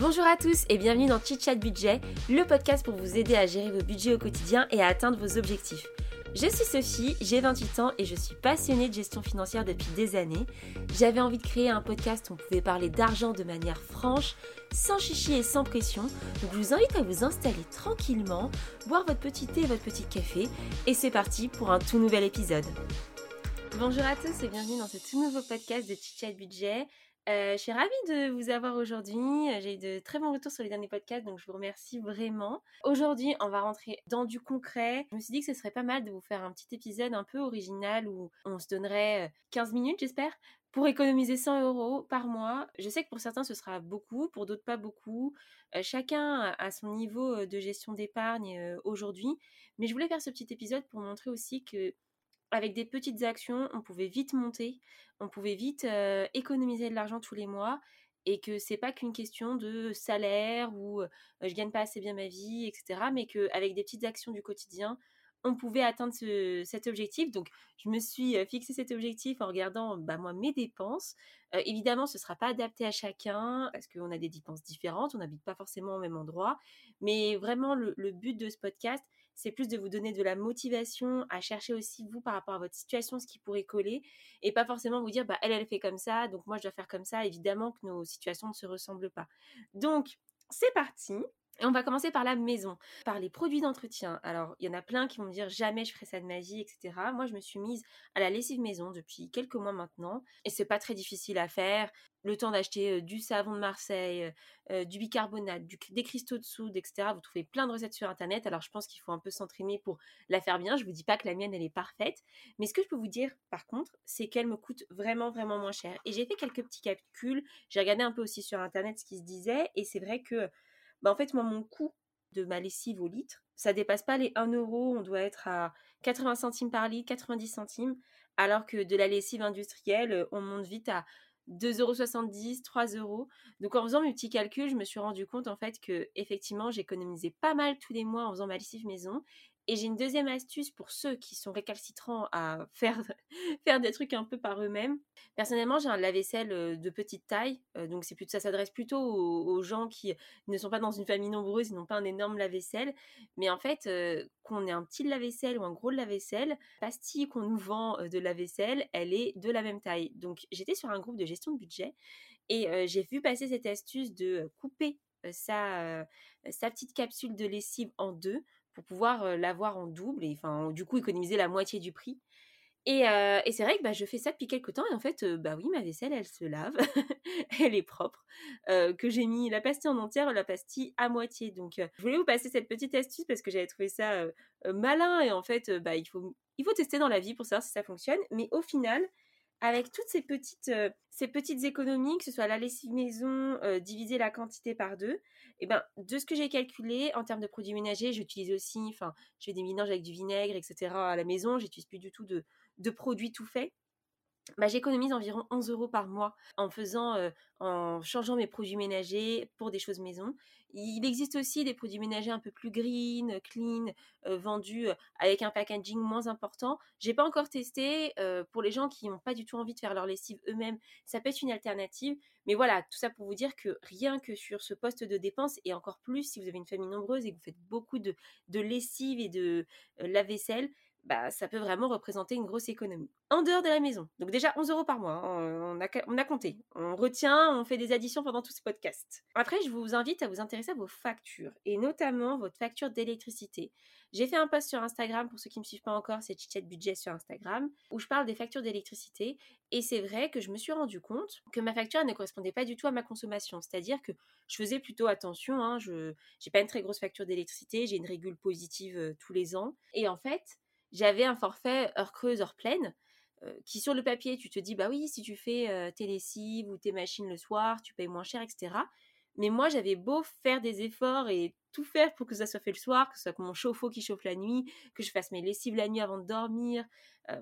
Bonjour à tous et bienvenue dans Chit Chat Budget, le podcast pour vous aider à gérer vos budgets au quotidien et à atteindre vos objectifs. Je suis Sophie, j'ai 28 ans et je suis passionnée de gestion financière depuis des années. J'avais envie de créer un podcast où on pouvait parler d'argent de manière franche, sans chichi et sans pression. Donc je vous invite à vous installer tranquillement, boire votre petit thé et votre petit café et c'est parti pour un tout nouvel épisode. Bonjour à tous et bienvenue dans ce tout nouveau podcast de Chit Chat Budget. Euh, je suis ravie de vous avoir aujourd'hui. J'ai eu de très bons retours sur les derniers podcasts, donc je vous remercie vraiment. Aujourd'hui, on va rentrer dans du concret. Je me suis dit que ce serait pas mal de vous faire un petit épisode un peu original où on se donnerait 15 minutes, j'espère, pour économiser 100 euros par mois. Je sais que pour certains, ce sera beaucoup, pour d'autres, pas beaucoup. chacun a son niveau de gestion d'épargne aujourd'hui. Mais je voulais faire ce petit épisode pour montrer aussi que avec des petites actions, on pouvait vite monter, on pouvait vite économiser de l'argent tous les mois et que c'est pas qu'une question de salaire ou je gagne pas assez bien ma vie, etc. Mais qu'avec des petites actions du quotidien, on pouvait atteindre cet objectif. Donc, je me suis fixé cet objectif en regardant bah, mes dépenses. évidemment, ce ne sera pas adapté à chacun parce qu'on a des dépenses différentes, on n'habite pas forcément au même endroit. Mais vraiment, le but de ce podcast, c'est plus de vous donner de la motivation à chercher aussi vous par rapport à votre situation ce qui pourrait coller et pas forcément vous dire bah elle elle fait comme ça donc moi je dois faire comme ça. Évidemment que nos situations ne se ressemblent pas. Donc c'est parti et on va commencer par la maison, par les produits d'entretien. Alors, il y en a plein qui vont me dire jamais je ferai ça de ma vie, etc. Moi, je me suis mise à la lessive maison depuis quelques mois maintenant. Et c'est pas très difficile à faire. Le temps d'acheter du savon de Marseille, du bicarbonate, des cristaux de soude, etc. Vous trouvez plein de recettes sur Internet. Alors, je pense qu'il faut un peu s'entraîner pour la faire bien. Je vous dis pas que la mienne, elle est parfaite. Mais ce que je peux vous dire, par contre, c'est qu'elle me coûte vraiment, vraiment moins cher. Et j'ai fait quelques petits calculs. J'ai regardé un peu aussi sur Internet ce qui se disait. Et c'est vrai que bah, en fait, moi, mon coût de ma lessive au litre, ça dépasse pas les 1 euro, on doit être à 80 centimes par litre, 90 centimes, alors que de la lessive industrielle, euh, on monte vite à 2,70 euros, 3 euros. Donc en faisant mes petits calculs, je me suis rendu compte en fait que effectivement j'économisais pas mal tous les mois en faisant ma lessive maison et j'ai une deuxième astuce pour ceux qui sont récalcitrants à faire, faire des trucs un peu par eux-mêmes. Personnellement, j'ai un lave-vaisselle de petite taille, donc c'est ça s'adresse plutôt aux, gens qui ne sont pas dans une famille nombreuse, ils n'ont pas un énorme lave-vaisselle. Mais en fait, qu'on ait un petit lave-vaisselle ou un gros lave-vaisselle, pastille qu'on nous vend de lave-vaisselle, elle est de la même taille. Donc j'étais sur un groupe de gestion de budget et j'ai vu passer cette astuce de couper sa, sa petite capsule de lessive en deux pouvoir l'avoir en double et enfin du coup économiser la moitié du prix. Et, et c'est vrai que bah, je fais ça depuis quelques temps et en fait, bah oui, ma vaisselle, elle se lave, elle est propre, que j'ai mis la pastille en entière, la pastille à moitié. Donc, je voulais vous passer cette petite astuce parce que j'avais trouvé ça malin et en fait, bah, il, faut, il faut tester dans la vie pour savoir si ça fonctionne. Mais au final, avec toutes ces petites, ces petites économies, que ce soit la lessive maison, diviser la quantité par deux, et ben, de ce que j'ai calculé en termes de produits ménagers, j'utilise aussi, enfin, je fais des mélanges avec du vinaigre, etc. à la maison. J'utilise plus du tout de, de produits tout faits. Bah, j'économise environ 11 euros par mois en faisant, en changeant mes produits ménagers pour des choses maison. Il existe aussi des produits ménagers un peu plus green, clean, vendus avec un packaging moins important. J'ai pas encore testé. pour les gens qui n'ont pas du tout envie de faire leur lessive eux-mêmes, ça peut être une alternative. Mais voilà, tout ça pour vous dire que rien que sur ce poste de dépense, et encore plus si vous avez une famille nombreuse et que vous faites beaucoup de, de lessive et de lave-vaisselle, bah, ça peut vraiment représenter une grosse économie. En dehors de la maison, donc déjà 11 euros par mois, hein, on, a, on, a, compté. On retient, on fait des additions pendant tout ce podcast. Après, je vous invite à vous intéresser à vos factures, et notamment votre facture d'électricité. J'ai fait un post sur Instagram, pour ceux qui ne me suivent pas encore, c'est Chitchat Budget sur Instagram, où je parle des factures d'électricité, et c'est vrai que je me suis rendu compte que ma facture ne correspondait pas du tout à ma consommation, c'est-à-dire que je faisais plutôt attention, hein, je n'ai pas une très grosse facture d'électricité, j'ai une régule positive euh, tous les ans, et en fait, j'avais un forfait heure creuse, heure pleine, qui sur le papier, tu te dis, bah oui, si tu fais tes lessives ou tes machines le soir, tu payes moins cher, etc. Mais moi, j'avais beau faire des efforts et tout faire pour que ça soit fait le soir, que ce soit mon chauffe-eau qui chauffe la nuit, que je fasse mes lessives la nuit avant de dormir,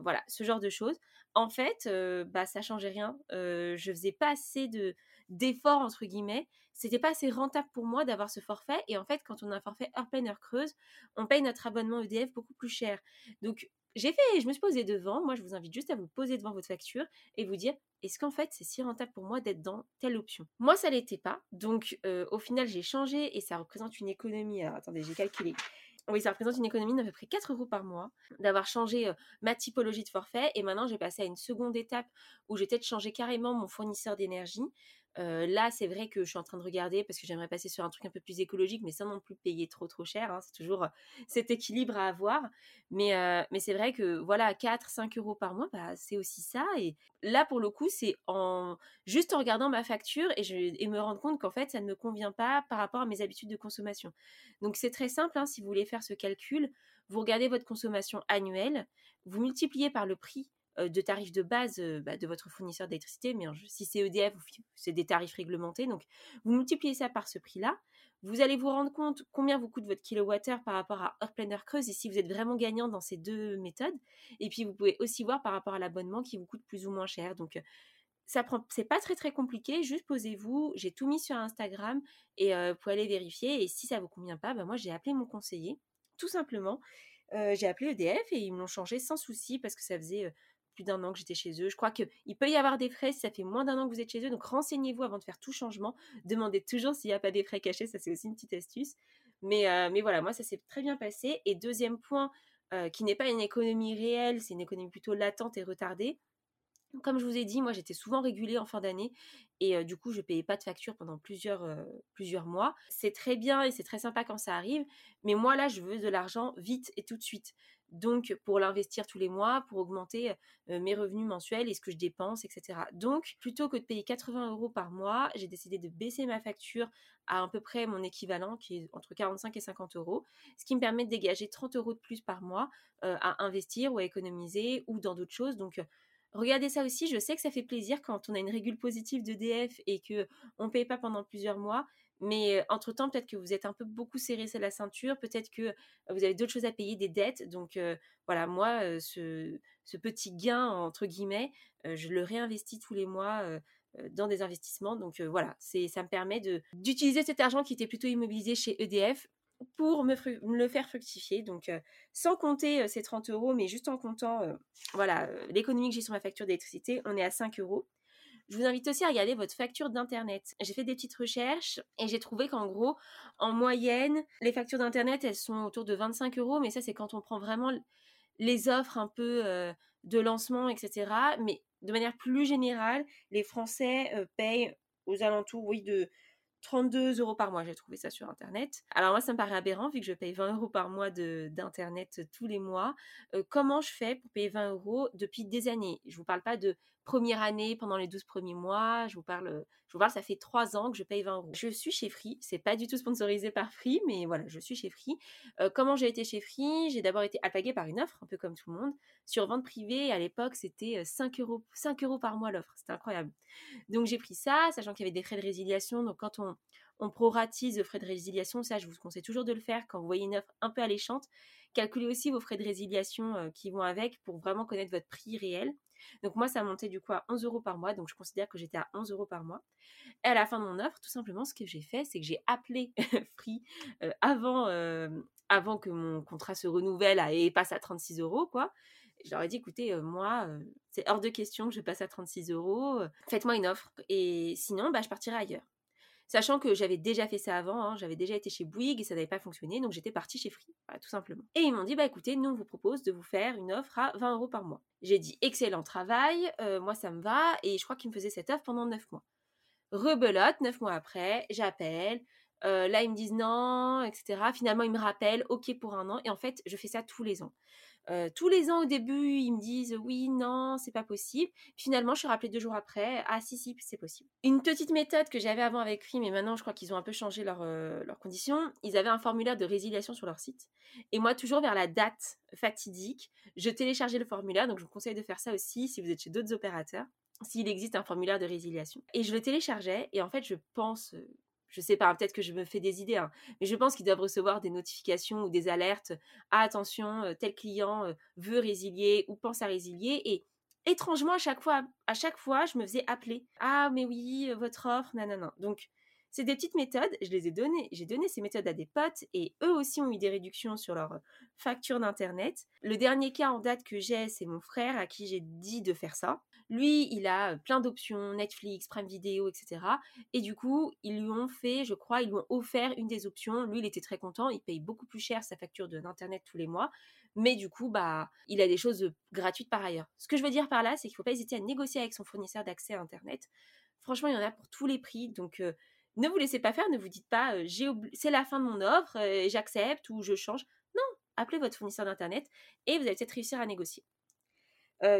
voilà, ce genre de choses. En fait, bah ça changeait rien. je faisais pas assez de d'efforts entre guillemets. C'était pas assez rentable pour moi d'avoir ce forfait. Et en fait, quand on a un forfait heure pleine, heure creuse, on paye notre abonnement EDF beaucoup plus cher. Donc J'ai fait, je me suis posée devant. Moi, je vous invite juste à vous poser devant votre facture et vous dire est-ce qu'en fait c'est si rentable pour moi d'être dans telle option? Moi, ça l'était pas. Donc, au final, j'ai changé et ça représente une économie. Alors, attendez, j'ai calculé. Oui, ça représente une économie d'à peu près 4 euros par mois, d'avoir changé ma typologie de forfait. Et maintenant, j'ai passé à une seconde étape où j'ai peut-être changé carrément mon fournisseur d'énergie là, c'est vrai que je suis en train de regarder parce que j'aimerais passer sur un truc un peu plus écologique, mais sans non plus payer trop trop cher. Hein. C'est toujours cet équilibre à avoir. Mais, mais c'est vrai que voilà, 4-5 euros par mois, bah, c'est aussi ça. Et là, pour le coup, c'est en juste en regardant ma facture et me rendre compte qu'en fait, ça ne me convient pas par rapport à mes habitudes de consommation. Donc c'est très simple, hein, si vous voulez faire ce calcul, vous regardez votre consommation annuelle, vous multipliez par le prix de tarifs de base bah, de votre fournisseur d'électricité, mais si c'est EDF, c'est des tarifs réglementés. Donc, vous multipliez ça par ce prix-là. Vous allez vous rendre compte combien vous coûte votre kilowattheure par rapport à pleine heure creuse et si vous êtes vraiment gagnant dans ces deux méthodes. Et puis, vous pouvez aussi voir par rapport à l'abonnement qui vous coûte plus ou moins cher. Donc, ça prend, c'est pas très très compliqué. Juste posez-vous. J'ai tout mis sur Instagram et vous pouvez aller vérifier. Et si ça vous convient pas, bah, moi j'ai appelé mon conseiller, tout simplement. j'ai appelé EDF et ils me l'ont changé sans souci parce que ça faisait plus d'un an que j'étais chez eux. Je crois qu'il peut y avoir des frais si ça fait moins d'un an que vous êtes chez eux. Donc renseignez-vous avant de faire tout changement. Demandez toujours s'il n'y a pas des frais cachés. Ça, c'est aussi une petite astuce. Mais, euh, mais voilà, moi, ça s'est très bien passé. Et deuxième point, euh, qui n'est pas une économie réelle, c'est une économie plutôt latente et retardée. Comme je vous ai dit, moi j'étais souvent régulée en fin d'année et du coup je payais pas de facture pendant plusieurs, plusieurs mois. C'est très bien et c'est très sympa quand ça arrive, mais moi là je veux de l'argent vite et tout de suite. Donc pour l'investir tous les mois, pour augmenter mes revenus mensuels et ce que je dépense, etc. Donc plutôt que de payer 80 euros par mois, j'ai décidé de baisser ma facture à à peu près mon équivalent qui est entre 45 et 50 euros, ce qui me permet de dégager 30 euros de plus par mois à investir ou à économiser ou dans d'autres choses. Donc Regardez ça aussi, je sais que ça fait plaisir quand on a une régule positive d'EDF et que on ne paye pas pendant plusieurs mois. Mais entre-temps, peut-être que vous êtes un peu beaucoup serré sur la ceinture, peut-être que vous avez d'autres choses à payer, des dettes. Donc voilà, moi, ce, petit gain, entre guillemets, je le réinvestis tous les mois dans des investissements. Donc voilà, ça me permet d'utiliser cet argent qui était plutôt immobilisé chez EDF pour me, le faire fructifier. Donc, sans compter ces 30 euros, mais juste en comptant voilà l'économie que j'ai sur ma facture d'électricité, on est à 5 euros. Je vous invite aussi à regarder votre facture d'Internet. J'ai fait des petites recherches et j'ai trouvé qu'en gros, en moyenne, les factures d'Internet, elles sont autour de 25 euros, mais ça, c'est quand on prend vraiment les offres un peu de lancement, etc. Mais de manière plus générale, les Français payent aux alentours, oui, de 32 euros par mois, j'ai trouvé ça sur Internet. Alors moi, ça me paraît aberrant vu que je paye 20 euros par mois d'Internet tous les mois. comment je fais pour payer 20 euros depuis des années? Je vous parle pas de première année pendant les 12 premiers mois. Je vous parle, je vous parle, ça fait 3 ans que je paye 20 euros. Je suis chez Free. C'est pas du tout sponsorisé par Free, mais voilà, je suis chez Free. comment j'ai été chez Free? J'ai d'abord été alpaguée par une offre, un peu comme tout le monde. Sur vente privée, à l'époque, c'était 5 euros, 5 euros par mois l'offre. C'était incroyable. Donc j'ai pris ça, sachant qu'il y avait des frais de résiliation. Donc quand on, on proratise le frais de résiliation, ça je vous conseille toujours de le faire quand vous voyez une offre un peu alléchante. Calculez aussi vos frais de résiliation qui vont avec pour vraiment connaître votre prix réel. Donc moi, ça montait du coup à 11 euros par mois. Donc je considère que j'étais à 11 euros par mois. Et à la fin de mon offre, tout simplement, ce que j'ai fait, c'est que j'ai appelé Free euh, avant, euh, avant que mon contrat se renouvelle et passe à 36 euros, quoi. Je leur ai dit, écoutez, euh, moi, c'est hors de question que je passe à 36 euros. Faites-moi une offre. Et sinon, bah, je partirai ailleurs. Sachant que j'avais déjà fait ça avant, hein, j'avais déjà été chez Bouygues et ça n'avait pas fonctionné, donc j'étais partie chez Free, tout simplement. Et ils m'ont dit, bah écoutez, nous on vous propose de vous faire une offre à 20 euros par mois. J'ai dit, excellent travail, euh, moi ça me va, et je crois qu'ils me faisaient cette offre pendant 9 mois. Rebelote, 9 mois après, j'appelle, euh, là ils me disent non, etc. Finalement ils me rappellent, ok pour un an, et en fait je fais ça tous les ans. Tous les ans au début, ils me disent oui, non, c'est pas possible. Finalement, je suis rappelée deux jours après, ah si, si, c'est possible. Une petite méthode que j'avais avant avec Free, mais maintenant je crois qu'ils ont un peu changé leurs conditions. Ils avaient un formulaire de résiliation sur leur site. Et moi, toujours vers la date fatidique, je téléchargeais le formulaire. Donc je vous conseille de faire ça aussi si vous êtes chez d'autres opérateurs s'il existe un formulaire de résiliation. Et je le téléchargeais et en fait je pense, je sais pas, peut-être que je me fais des idées, hein, mais je pense qu'ils doivent recevoir des notifications ou des alertes. Ah, attention, euh, tel client euh, veut résilier ou pense à résilier. Et étrangement, à chaque fois, je me faisais appeler. Ah, mais oui, euh, votre offre, nanana. Donc, c'est des petites méthodes, je les ai données, j'ai donné ces méthodes à des potes et eux aussi ont eu des réductions sur leur facture d'internet. Le dernier cas en date que j'ai, c'est mon frère à qui j'ai dit de faire ça. Lui, il a plein d'options, Netflix, Prime Video, etc. Et du coup, ils lui ont fait, je crois, ils lui ont offert une des options. Lui, il était très content, il paye beaucoup plus cher sa facture d'internet tous les mois. Mais du coup, bah, il a des choses gratuites par ailleurs. Ce que je veux dire par là, c'est qu'il ne faut pas hésiter à négocier avec son fournisseur d'accès à Internet. Franchement, il y en a pour tous les prix. Donc, ne vous laissez pas faire, ne vous dites pas c'est la fin de mon offre, j'accepte ou je change. Non, appelez votre fournisseur d'internet et vous allez peut-être réussir à négocier.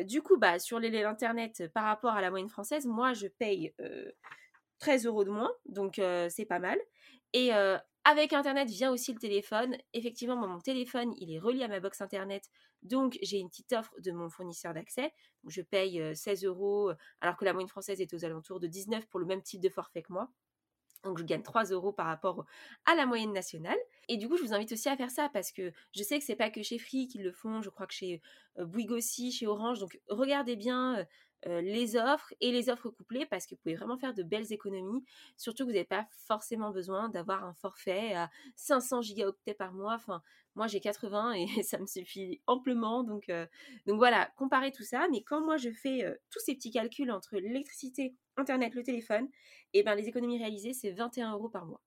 Du coup, bah, sur l'internet par rapport à la moyenne française, moi je paye 13 euros de moins, donc c'est pas mal. Et avec internet vient aussi le téléphone. Effectivement, mon téléphone il est relié à ma box internet, donc j'ai une petite offre de mon fournisseur d'accès. Je paye 16 euros, alors que la moyenne française est aux alentours de 19 pour le même type de forfait que moi. Donc je gagne 3 euros par rapport à la moyenne nationale. Et du coup, je vous invite aussi à faire ça parce que je sais que c'est pas que chez Free qu'ils le font, je crois que chez Bouygues aussi, chez Orange. Donc regardez bien les offres et les offres couplées parce que vous pouvez vraiment faire de belles économies. Surtout que vous n'avez pas forcément besoin d'avoir un forfait à 500 gigaoctets par mois. Enfin, moi j'ai 80 et ça me suffit amplement. Donc, voilà, comparez tout ça. Mais quand moi je fais tous ces petits calculs entre l'électricité, Internet, le téléphone, et eh ben les économies réalisées, c'est 21 euros par mois.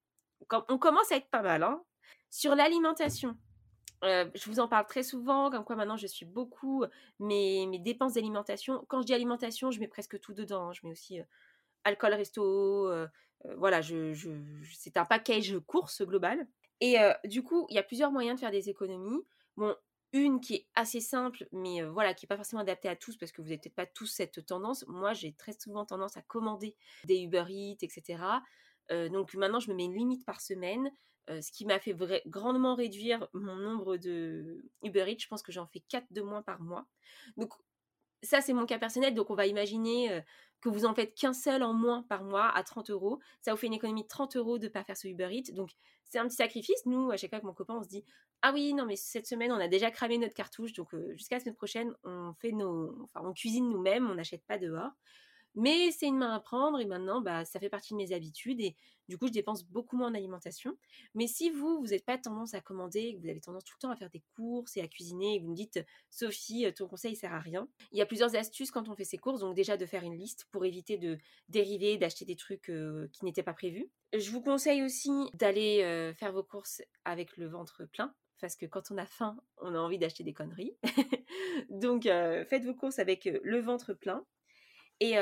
On commence à être pas mal. Hein Sur l'alimentation, euh, je vous en parle très souvent, comme quoi maintenant je suis beaucoup mes, dépenses d'alimentation. Quand je dis alimentation, je mets presque tout dedans. Hein. Je mets aussi alcool, resto, voilà, je, je, c'est un package course global. Et du coup, il y a plusieurs moyens de faire des économies. Bon, une qui est assez simple, mais voilà, qui n'est pas forcément adaptée à tous parce que vous n'avez peut-être pas tous cette tendance. Moi, j'ai très souvent tendance à commander des Uber Eats, etc. donc maintenant, je me mets une limite par semaine, ce qui m'a fait grandement réduire mon nombre de Uber Eats. Je pense que j'en fais 4 de moins par mois. Donc ça, c'est mon cas personnel. Donc on va imaginer que vous en faites qu'un seul en moins par mois à 30 euros. Ça vous fait une économie de 30 euros de ne pas faire ce Uber Eats. Donc c'est un petit sacrifice. Nous, à chaque fois avec mon copain, on se dit Ah oui, non, mais cette semaine, on a déjà cramé notre cartouche. Donc jusqu'à la semaine prochaine, on fait nos. Enfin, on cuisine nous-mêmes, on n'achète pas dehors. Mais c'est une main à prendre et maintenant, bah, ça fait partie de mes habitudes et du coup, je dépense beaucoup moins en alimentation. Mais si vous, vous n'avez pas tendance à commander, que vous avez tendance tout le temps à faire des courses et à cuisiner et que vous me dites, Sophie, ton conseil sert à rien, il y a plusieurs astuces quand on fait ses courses. Donc déjà de faire une liste pour éviter de dériver, d'acheter des trucs qui n'étaient pas prévus. Je vous conseille aussi d'aller faire vos courses avec le ventre plein parce que quand on a faim, on a envie d'acheter des conneries. Donc, faites vos courses avec le ventre plein. Et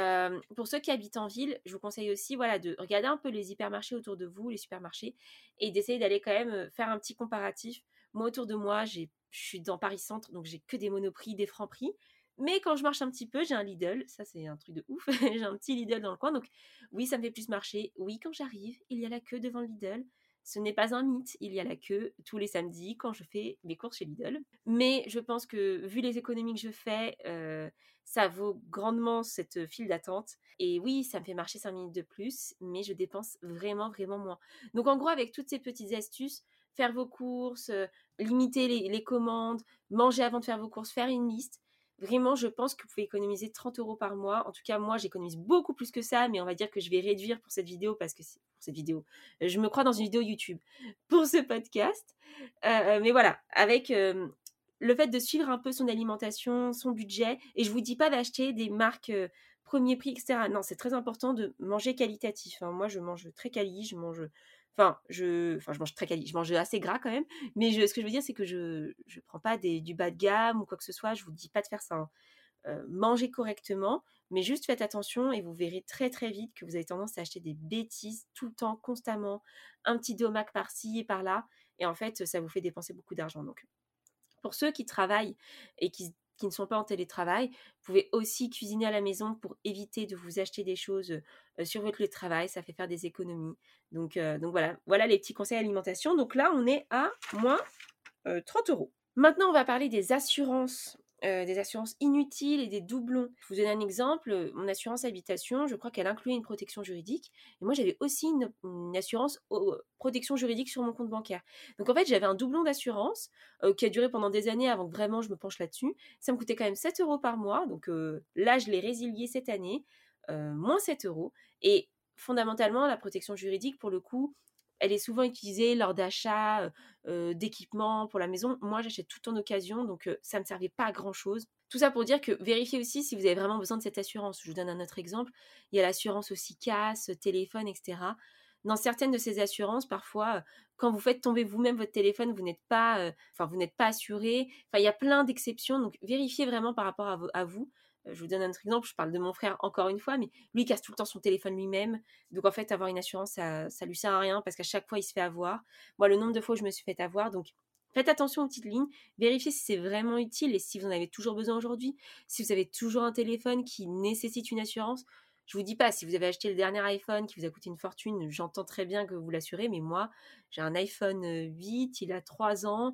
pour ceux qui habitent en ville, je vous conseille aussi voilà, de regarder un peu les hypermarchés autour de vous, les supermarchés, et d'essayer d'aller quand même faire un petit comparatif. Moi, autour de moi, je suis dans Paris Centre, donc j'ai que des monoprix, des francs prix. Mais quand je marche un petit peu, j'ai un Lidl. Ça, c'est un truc de ouf. j'ai un petit Lidl dans le coin. Donc, oui, ça me fait plus marcher. Oui, quand j'arrive, il y a la queue devant le Lidl. Ce n'est pas un mythe, il y a la queue tous les samedis quand je fais mes courses chez Lidl. Mais je pense que vu les économies que je fais, ça vaut grandement cette file d'attente. Et oui, ça me fait marcher 5 minutes de plus, mais je dépense vraiment, vraiment moins. Donc en gros, avec toutes ces petites astuces, faire vos courses, limiter les, commandes, manger avant de faire vos courses, faire une liste, vraiment, je pense que vous pouvez économiser 30 euros par mois. En tout cas, moi, j'économise beaucoup plus que ça, mais on va dire que je vais réduire pour cette vidéo parce que c'est pour cette vidéo. Je me crois dans une vidéo YouTube pour ce podcast. mais voilà, avec le fait de suivre un peu son alimentation, son budget, et je vous dis pas d'acheter des marques euh, premier prix, etc. Non, c'est très important de manger qualitatif. Hein. Moi, je mange très quali, je mange, enfin, je, enfin, je mange très quali, je mange assez gras quand même. Mais ce que je veux dire, c'est que je, je prends pas des, du bas de gamme ou quoi que ce soit. Je vous dis pas de faire ça. Hein. Euh, mangez correctement, mais juste faites attention et vous verrez très très vite que vous avez tendance à acheter des bêtises tout le temps, constamment, un petit domac par-ci et par-là, et en fait, ça vous fait dépenser beaucoup d'argent. Donc, pour ceux qui travaillent et qui, ne sont pas en télétravail, vous pouvez aussi cuisiner à la maison pour éviter de vous acheter des choses sur votre lieu de travail. Ça fait faire des économies. Donc, voilà, voilà les petits conseils alimentation. Donc là, on est à moins 30 euh, euros. Maintenant, on va parler des assurances. Euh, des assurances inutiles et des doublons. Je vous donne un exemple, mon assurance habitation, je crois qu'elle incluait une protection juridique. Et moi, j'avais aussi une, assurance protection juridique sur mon compte bancaire. Donc en fait, j'avais un doublon d'assurance euh, qui a duré pendant des années avant que vraiment je me penche là-dessus. Ça me coûtait quand même 7 euros par mois. Donc euh, là, je l'ai résilié cette année, moins 7 euros. Et fondamentalement, la protection juridique, pour le coup, elle est souvent utilisée lors d'achats d'équipements pour la maison. Moi, j'achète tout en occasion, donc ça ne me servait pas à grand-chose. Tout ça pour dire que vérifiez aussi si vous avez vraiment besoin de cette assurance. Je vous donne un autre exemple. Il y a l'assurance aussi casse, téléphone, etc. Dans certaines de ces assurances, parfois, quand vous faites tomber vous-même votre téléphone, vous n'êtes pas, enfin, vous n'êtes pas assuré. Enfin, il y a plein d'exceptions. Donc, vérifiez vraiment par rapport à, vous. Je vous donne un autre exemple, je parle de mon frère encore une fois, mais lui il casse tout le temps son téléphone lui-même. Donc en fait, avoir une assurance, ça, ça lui sert à rien parce qu'à chaque fois, il se fait avoir. Moi, le nombre de fois où je me suis fait avoir, donc Faites attention aux petites lignes, vérifiez si c'est vraiment utile et si vous en avez toujours besoin aujourd'hui, si vous avez toujours un téléphone qui nécessite une assurance. Je vous dis pas, si vous avez acheté le dernier iPhone qui vous a coûté une fortune, j'entends très bien que vous l'assurez, mais moi, j'ai un iPhone 8, il a 3 ans,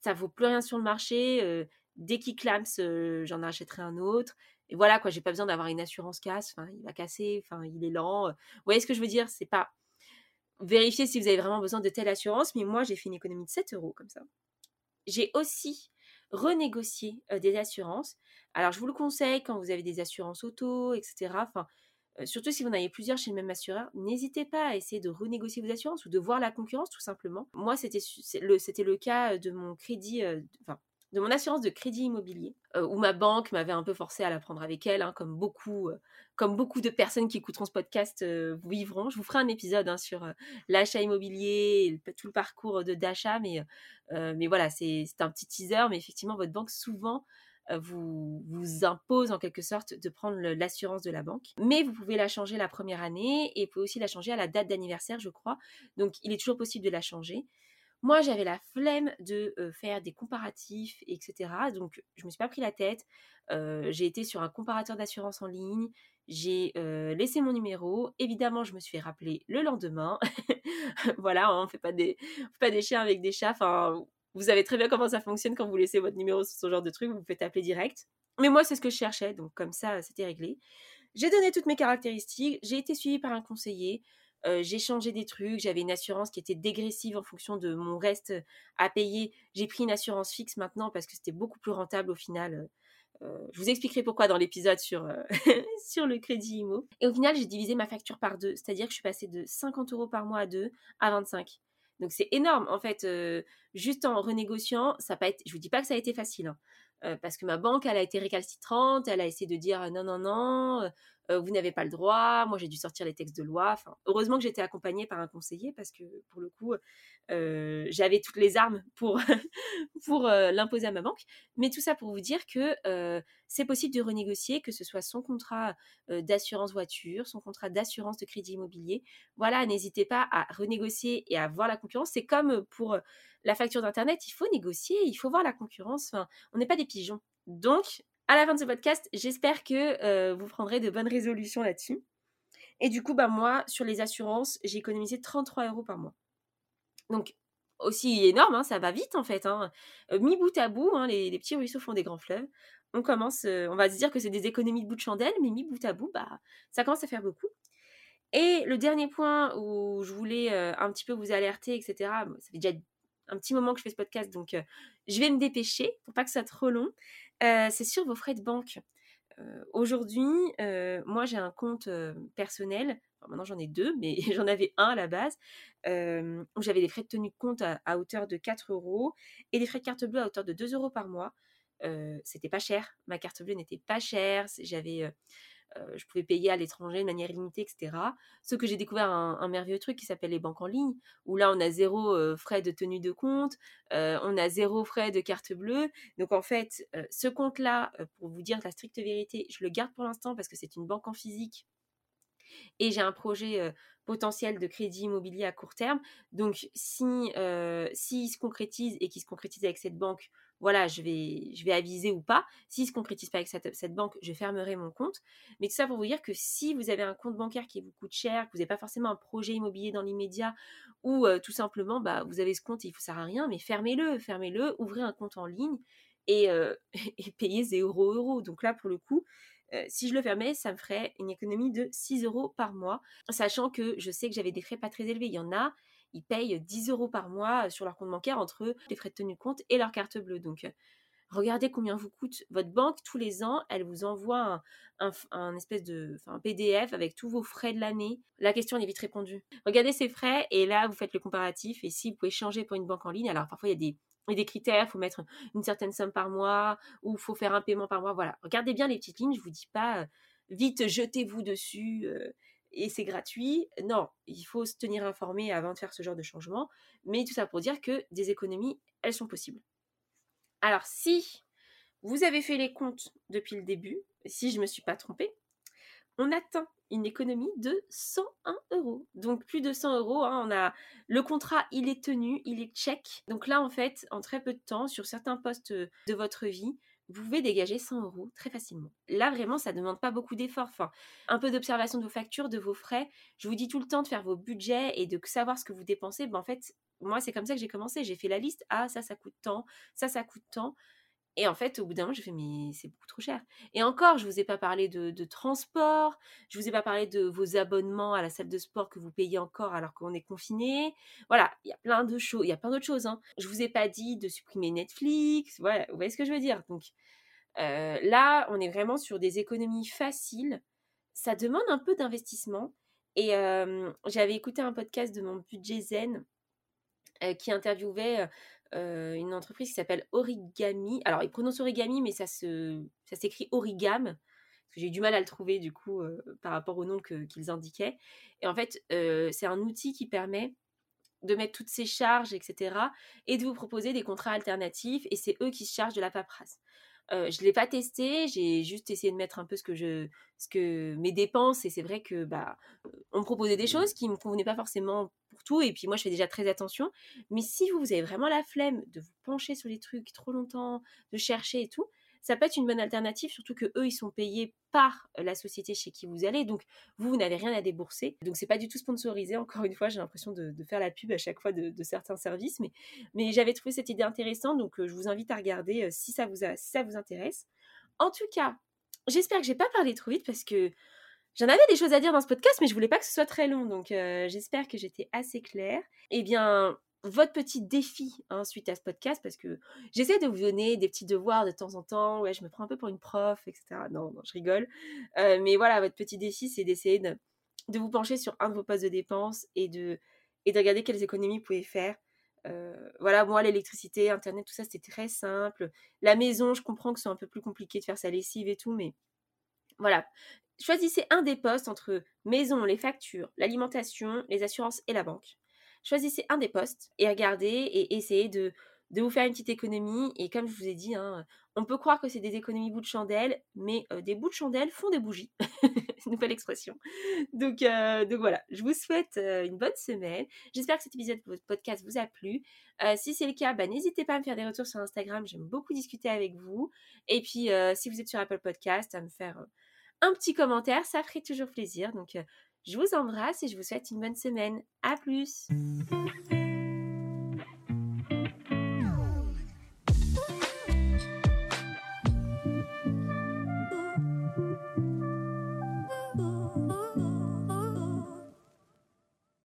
ça vaut plus rien sur le marché. Dès qu'il clame, j'en achèterai un autre. Et voilà, quoi, j'ai pas besoin d'avoir une assurance casse. Enfin, il va casser, enfin, il est lent. Vous voyez ce que je veux dire? C'est pas vérifiez si vous avez vraiment besoin de telle assurance, mais moi j'ai fait une économie de 7 euros comme ça. J'ai aussi renégocié euh, des assurances. Alors je vous le conseille quand vous avez des assurances auto, etc. Euh, surtout si vous en avez plusieurs chez le même assureur, n'hésitez pas à essayer de renégocier vos assurances ou de voir la concurrence tout simplement. Moi c'était le, cas de mon crédit, euh, de mon assurance de crédit immobilier, euh, où ma banque m'avait un peu forcé à la prendre avec elle, hein, comme, beaucoup, euh, comme beaucoup de personnes qui écouteront ce podcast euh, vivront. Je vous ferai un épisode hein, sur l'achat immobilier, tout le parcours de d'achat, mais, mais voilà, c'est un petit teaser, mais effectivement, votre banque souvent vous, vous impose en quelque sorte de prendre l'assurance de la banque. Mais vous pouvez la changer la première année et vous pouvez aussi la changer à la date d'anniversaire, je crois. Donc il est toujours possible de la changer. Moi, j'avais la flemme de faire des comparatifs, etc. Donc, je me suis pas pris la tête. j'ai été sur un comparateur d'assurance en ligne. J'ai laissé mon numéro. Évidemment, je me suis fait rappeler le lendemain. voilà, on ne fait pas des, pas des chiens avec des chats. Enfin, vous savez très bien comment ça fonctionne quand vous laissez votre numéro sur ce genre de truc. Vous vous faites appeler direct. Mais moi, c'est ce que je cherchais. Donc, comme ça, c'était réglé. J'ai donné toutes mes caractéristiques. J'ai été suivie par un conseiller j'ai changé des trucs, j'avais une assurance qui était dégressive en fonction de mon reste à payer. J'ai pris une assurance fixe maintenant parce que c'était beaucoup plus rentable au final. je vous expliquerai pourquoi dans l'épisode sur, sur le crédit IMO. Et au final, j'ai divisé ma facture par deux, c'est-à-dire que je suis passée de 50 euros par mois à deux à 25. Donc c'est énorme en fait. juste en renégociant, ça pas été, je vous dis pas que ça a été facile. Hein. parce que ma banque, elle a été récalcitrante, elle a essayé de dire non, non, non, vous n'avez pas le droit, moi j'ai dû sortir les textes de loi. Heureusement que j'étais accompagnée par un conseiller parce que pour le coup, j'avais toutes les armes pour, pour l'imposer à ma banque. Mais tout ça pour vous dire que c'est possible de renégocier, que ce soit son contrat d'assurance voiture, son contrat d'assurance de crédit immobilier. Voilà, n'hésitez pas à renégocier et à voir la concurrence. C'est comme pour la facture d'Internet, il faut négocier, il faut voir la concurrence. On n'est pas des pigeons. Donc, à la fin de ce podcast, j'espère que euh, vous prendrez de bonnes résolutions là-dessus. Et du coup, bah, moi, sur les assurances, j'ai économisé 33 euros par mois. Donc, aussi énorme, hein, ça va vite en fait. Hein. Euh, mis bout à bout, hein, les, petits ruisseaux font des grands fleuves. On commence, euh, on va se dire que c'est des économies de bout de chandelle, mais mis bout à bout, bah, ça commence à faire beaucoup. Et le dernier point où je voulais un petit peu vous alerter, etc., ça fait déjà un petit moment que je fais ce podcast, donc je vais me dépêcher pour pas que ça soit trop long. c'est sur vos frais de banque. Aujourd'hui, moi j'ai un compte personnel. maintenant j'en ai deux, mais j'en avais un à la base. où j'avais des frais de tenue de compte à, hauteur de 4 euros et des frais de carte bleue à hauteur de 2 euros par mois. C'était pas cher. Ma carte bleue n'était pas chère. J'avais euh, je pouvais payer à l'étranger de manière limitée, etc. Ce que j'ai découvert un, merveilleux truc qui s'appelle les banques en ligne, où là on a zéro euh, frais de tenue de compte, euh, on a zéro frais de carte bleue. Donc en fait, ce compte-là, pour vous dire la stricte vérité, je le garde pour l'instant parce que c'est une banque en physique et j'ai un projet potentiel de crédit immobilier à court terme. Donc si s'il se concrétise et qu'il se concrétise avec cette banque, voilà, je vais, je vais aviser ou pas. S'il ne se concrétise pas avec cette, banque, je fermerai mon compte. Mais tout ça pour vous dire que si vous avez un compte bancaire qui vous coûte cher, que vous n'avez pas forcément un projet immobilier dans l'immédiat, ou euh, tout simplement, bah, vous avez ce compte et il ne sert à rien, mais fermez-le, fermez-le, ouvrez un compte en ligne et, euh, payez 0 euros. Donc là, pour le coup, euh, si je le fermais, ça me ferait une économie de 6 euros par mois, sachant que je sais que j'avais des frais pas très élevés. Il y en a, ils payent 10 euros par mois sur leur compte bancaire entre les frais de tenue de compte et leur carte bleue. Donc regardez combien vous coûte votre banque tous les ans. Elle vous envoie un, espèce de PDF avec tous vos frais de l'année. La question est vite répondue. Regardez ces frais et là, vous faites le comparatif. Et si vous pouvez changer pour une banque en ligne, alors parfois il y a des critères, il faut mettre une certaine somme par mois ou il faut faire un paiement par mois. Voilà, regardez bien les petites lignes. Je vous dis pas vite jetez-vous dessus et c'est gratuit. Non, il faut se tenir informé avant de faire ce genre de changement. Mais tout ça pour dire que des économies, elles sont possibles. Alors si vous avez fait les comptes depuis le début, si je ne me suis pas trompée, on atteint une économie de 101 euros. Donc plus de 100 euros, hein, on a le contrat, il est tenu, il est check. Donc là, en fait, en très peu de temps, sur certains postes de votre vie, vous pouvez dégager 100 euros très facilement. Là, vraiment, ça ne demande pas beaucoup d'efforts. Un peu d'observation de vos factures, de vos frais. Je vous dis tout le temps de faire vos budgets et de savoir ce que vous dépensez. Ben, en fait, moi, c'est comme ça que j'ai commencé. J'ai fait la liste. Ah, ça, ça coûte tant. Ça, ça coûte tant. Et en fait, au bout d'un moment, j'ai fait, mais c'est beaucoup trop cher. Et encore, je ne vous ai pas parlé de, transport, je ne vous ai pas parlé de vos abonnements à la salle de sport que vous payez encore alors qu'on est confiné. Voilà, il y a plein de choses, il y a plein d'autres choses. Hein. Je ne vous ai pas dit de supprimer Netflix, voilà, vous voyez ce que je veux dire? Donc euh, là, on est vraiment sur des économies faciles. Ça demande un peu d'investissement. Et euh, j'avais écouté un podcast de mon budget zen euh, qui interviewait une entreprise qui s'appelle Origami. Alors, ils prononcent Origami, mais ça, se, ça s'écrit Origam. J'ai eu du mal à le trouver, du coup, par rapport au nom qu'ils indiquaient. Et en fait, c'est un outil qui permet de mettre toutes ces charges, etc. et de vous proposer des contrats alternatifs. Et c'est eux qui se chargent de la paperasse. Euh, je ne l'ai pas testé, j'ai juste essayé de mettre un peu ce que je, ce que mes dépenses et c'est vrai que bah, on me proposait des choses qui me convenaient pas forcément pour tout et puis moi je fais déjà très attention. Mais si vous, vous avez vraiment la flemme de vous pencher sur les trucs trop longtemps, de chercher et tout, ça peut être une bonne alternative, surtout que eux, ils sont payés par la société chez qui vous allez. Donc, vous, vous n'avez rien à débourser. Donc, c'est pas du tout sponsorisé. Encore une fois, j'ai l'impression de, faire la pub à chaque fois de, certains services. Mais, mais j'avais trouvé cette idée intéressante. Donc, euh, je vous invite à regarder euh, si, ça vous ça vous intéresse. En tout cas, j'espère que j'ai pas parlé trop vite parce que J'en avais des choses à dire dans ce podcast, mais je voulais pas que ce soit très long, donc euh, j'espère que j'étais assez claire. Eh bien, votre petit défi hein, suite à ce podcast parce que j'essaie de vous donner des petits devoirs de temps en temps. Ouais, je me prends un peu pour une prof, etc. Non, je rigole. Euh, mais voilà, votre petit défi, c'est d'essayer de, vous pencher sur un de vos postes de dépenses et de, et de regarder quelles économies vous pouvez faire. Euh, voilà, moi, l'électricité, Internet, tout ça, c'était très simple. La maison, je comprends que c'est un peu plus compliqué de faire sa lessive et tout, mais voilà. Choisissez un des postes entre maison, les factures, l'alimentation, les assurances et la banque choisissez un des postes et regardez et essayez de, vous faire une petite économie. Et comme je vous ai dit, hein, on peut croire que c'est des économies bouts de chandelle, mais euh, des bouts de chandelle font des bougies. Nouvelle expression. Donc, euh, donc voilà, je vous souhaite euh, une bonne semaine. J'espère que cet épisode de votre podcast vous a plu. si c'est le cas, bah, n'hésitez pas à me faire des retours sur Instagram. J'aime beaucoup discuter avec vous. Et puis, si vous êtes sur Apple Podcast, à me faire un petit commentaire. Ça ferait toujours plaisir. Donc, je vous embrasse et je vous souhaite une bonne semaine. À plus!